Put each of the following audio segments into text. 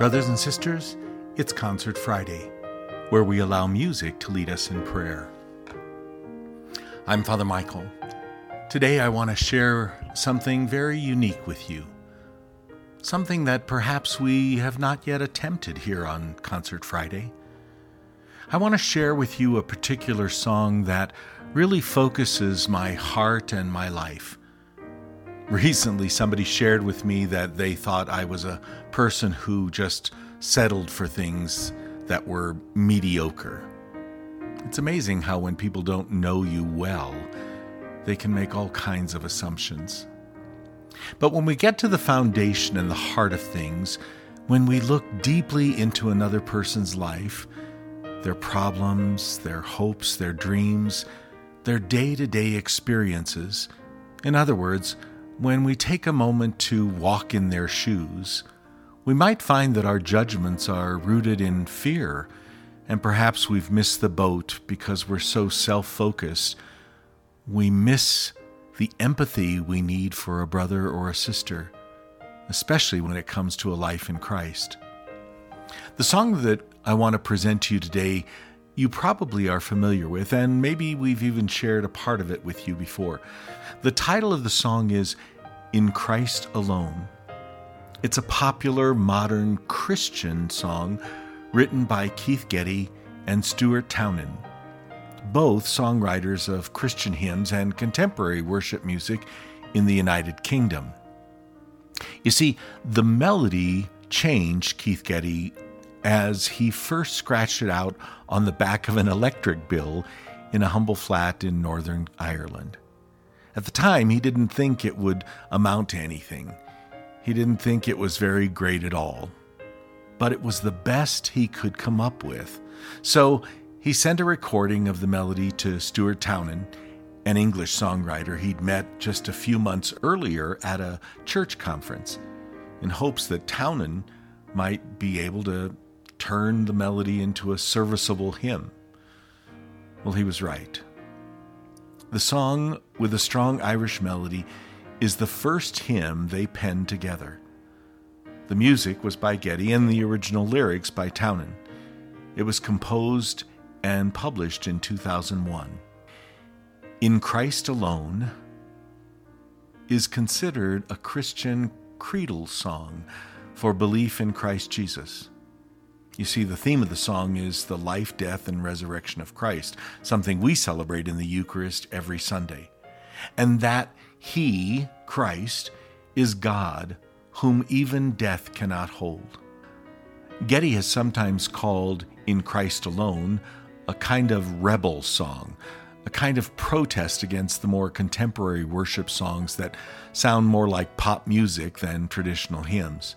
Brothers and sisters, it's Concert Friday, where we allow music to lead us in prayer. I'm Father Michael. Today I want to share something very unique with you. Something that perhaps we have not yet attempted here on Concert Friday. I want to share with you a particular song that really focuses my heart and my life. Recently, somebody shared with me that they thought I was a person who just settled for things that were mediocre. It's amazing how, when people don't know you well, they can make all kinds of assumptions. But when we get to the foundation and the heart of things, when we look deeply into another person's life, their problems, their hopes, their dreams, their day to day experiences, in other words, when we take a moment to walk in their shoes, we might find that our judgments are rooted in fear, and perhaps we've missed the boat because we're so self focused. We miss the empathy we need for a brother or a sister, especially when it comes to a life in Christ. The song that I want to present to you today, you probably are familiar with, and maybe we've even shared a part of it with you before. The title of the song is In Christ Alone. It's a popular modern Christian song written by Keith Getty and Stuart Townend, both songwriters of Christian hymns and contemporary worship music in the United Kingdom. You see, the melody changed Keith Getty as he first scratched it out on the back of an electric bill in a humble flat in Northern Ireland. At the time, he didn't think it would amount to anything. He didn't think it was very great at all, but it was the best he could come up with. So he sent a recording of the melody to Stuart Townend, an English songwriter he'd met just a few months earlier at a church conference, in hopes that Townend might be able to turn the melody into a serviceable hymn. Well, he was right. The song, with a strong Irish melody, is the first hymn they penned together. The music was by Getty and the original lyrics by Townend. It was composed and published in 2001. In Christ Alone is considered a Christian creedal song for belief in Christ Jesus. You see, the theme of the song is the life, death, and resurrection of Christ, something we celebrate in the Eucharist every Sunday. And that he, Christ, is God, whom even death cannot hold. Getty has sometimes called In Christ Alone a kind of rebel song, a kind of protest against the more contemporary worship songs that sound more like pop music than traditional hymns.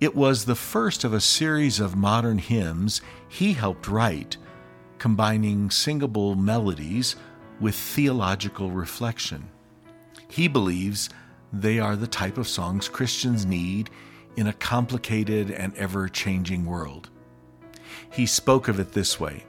It was the first of a series of modern hymns he helped write, combining singable melodies with theological reflection. He believes they are the type of songs Christians need in a complicated and ever changing world. He spoke of it this way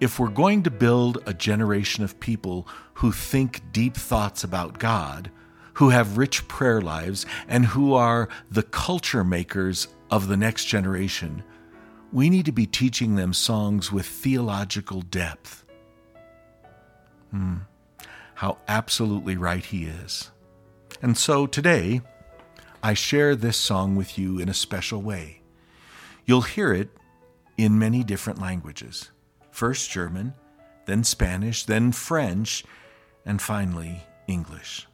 If we're going to build a generation of people who think deep thoughts about God, who have rich prayer lives, and who are the culture makers of the next generation, we need to be teaching them songs with theological depth. Hmm how absolutely right he is. And so today, I share this song with you in a special way. You'll hear it in many different languages first German, then Spanish, then French, and finally English.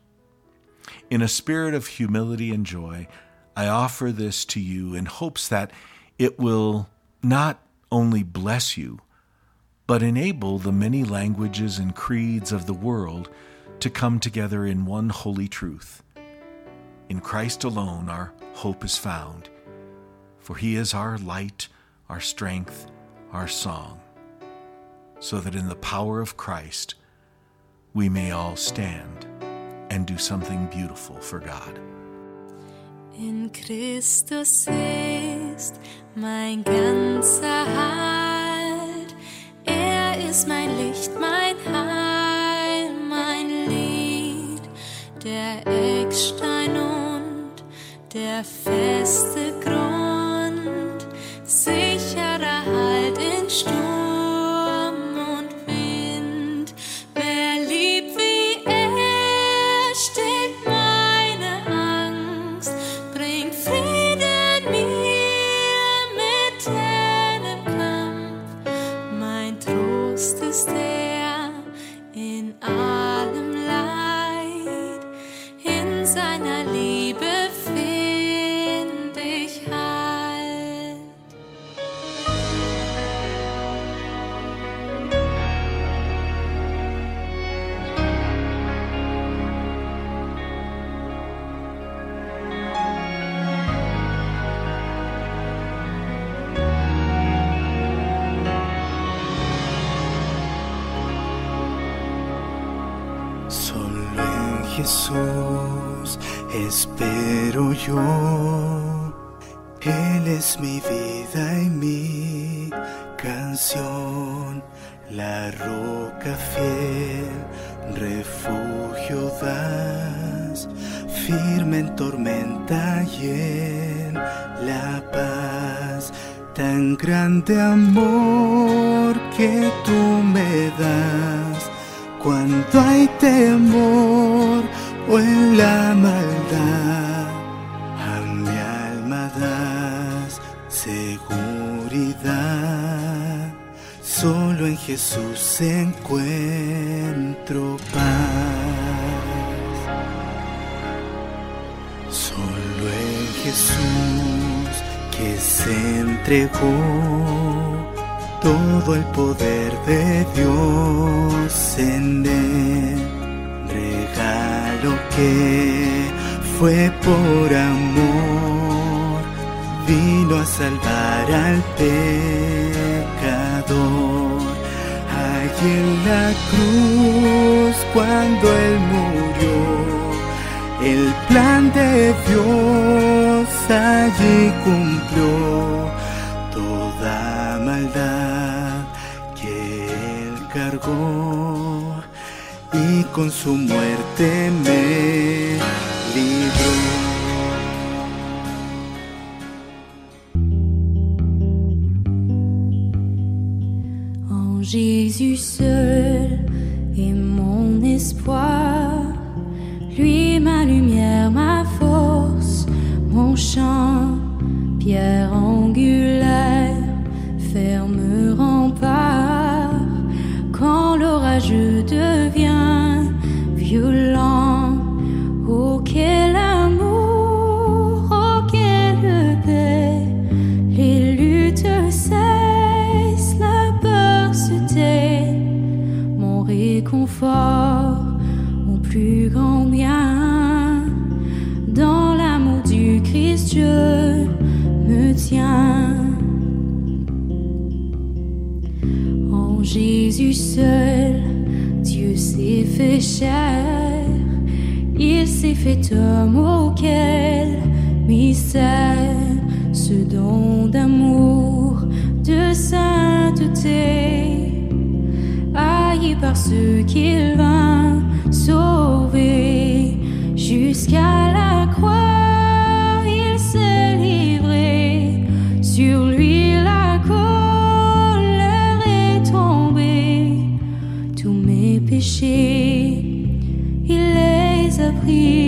In a spirit of humility and joy, I offer this to you in hopes that it will not only bless you, but enable the many languages and creeds of the world to come together in one holy truth. In Christ alone our hope is found, for he is our light, our strength, our song, so that in the power of Christ we may all stand and do something beautiful for God. In Christus ist mein ganzer Halt. Er ist mein Licht, mein Heil, mein Lied, der Eckstein und der feste Grund, sicherer Halt in Sturm. Jesús espero yo. Él es mi vida y mi canción, la roca fiel, refugio das, firme en tormenta y en la paz. Tan grande amor que tú me das cuando hay temor o en la maldad, a mi alma das seguridad. Solo en Jesús encuentro paz. Solo en Jesús que se entregó todo el poder de Dios en él. Regalo que fue por amor, vino a salvar al pecador. Allí en la cruz, cuando él murió, el plan de Dios allí cumplió y con su me Jésus seul est mon espoir, lui ma lumière, ma force, mon chant, pierre angulaire, s'est fait chair, il s'est fait homme auquel mystère, ce don d'amour, de sainteté, haï par ceux qu'il vint sauver jusqu'à la il les a pris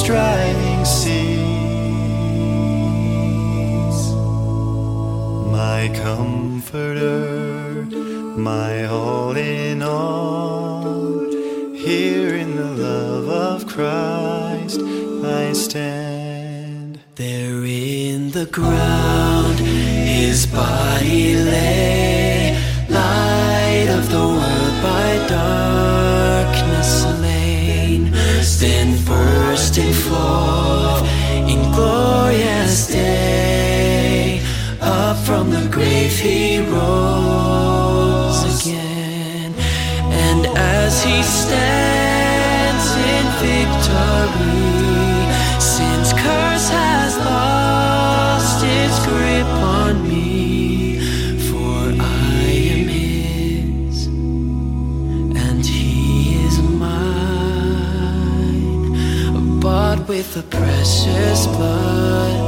striving cease. My comforter, my all in all. Here in the love of Christ I stand. There in the ground his body lay, with the precious blood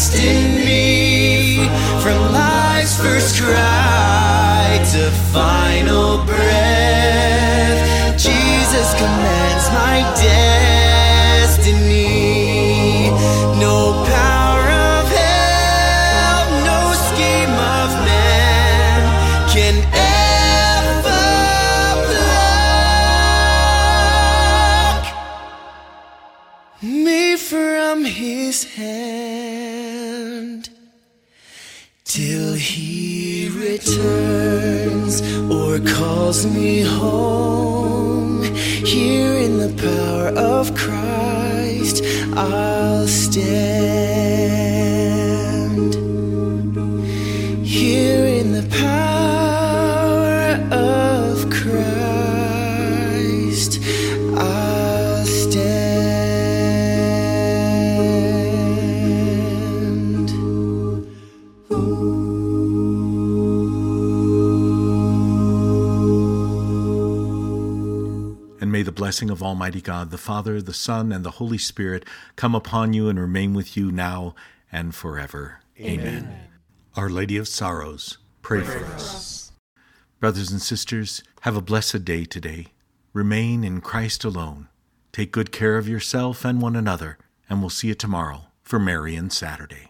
Christ in me. From life's first cry to final breath, he returns or calls me home. Here in the power of Christ, I'll stand. Here in the power may the blessing of Almighty God, the Father, the Son, and the Holy Spirit come upon you and remain with you now and forever. Amen. Our Lady of Sorrows, pray, for us. Brothers and sisters, have a blessed day today. Remain in Christ alone. Take good care of yourself and one another, and we'll see you tomorrow for Marian Saturday.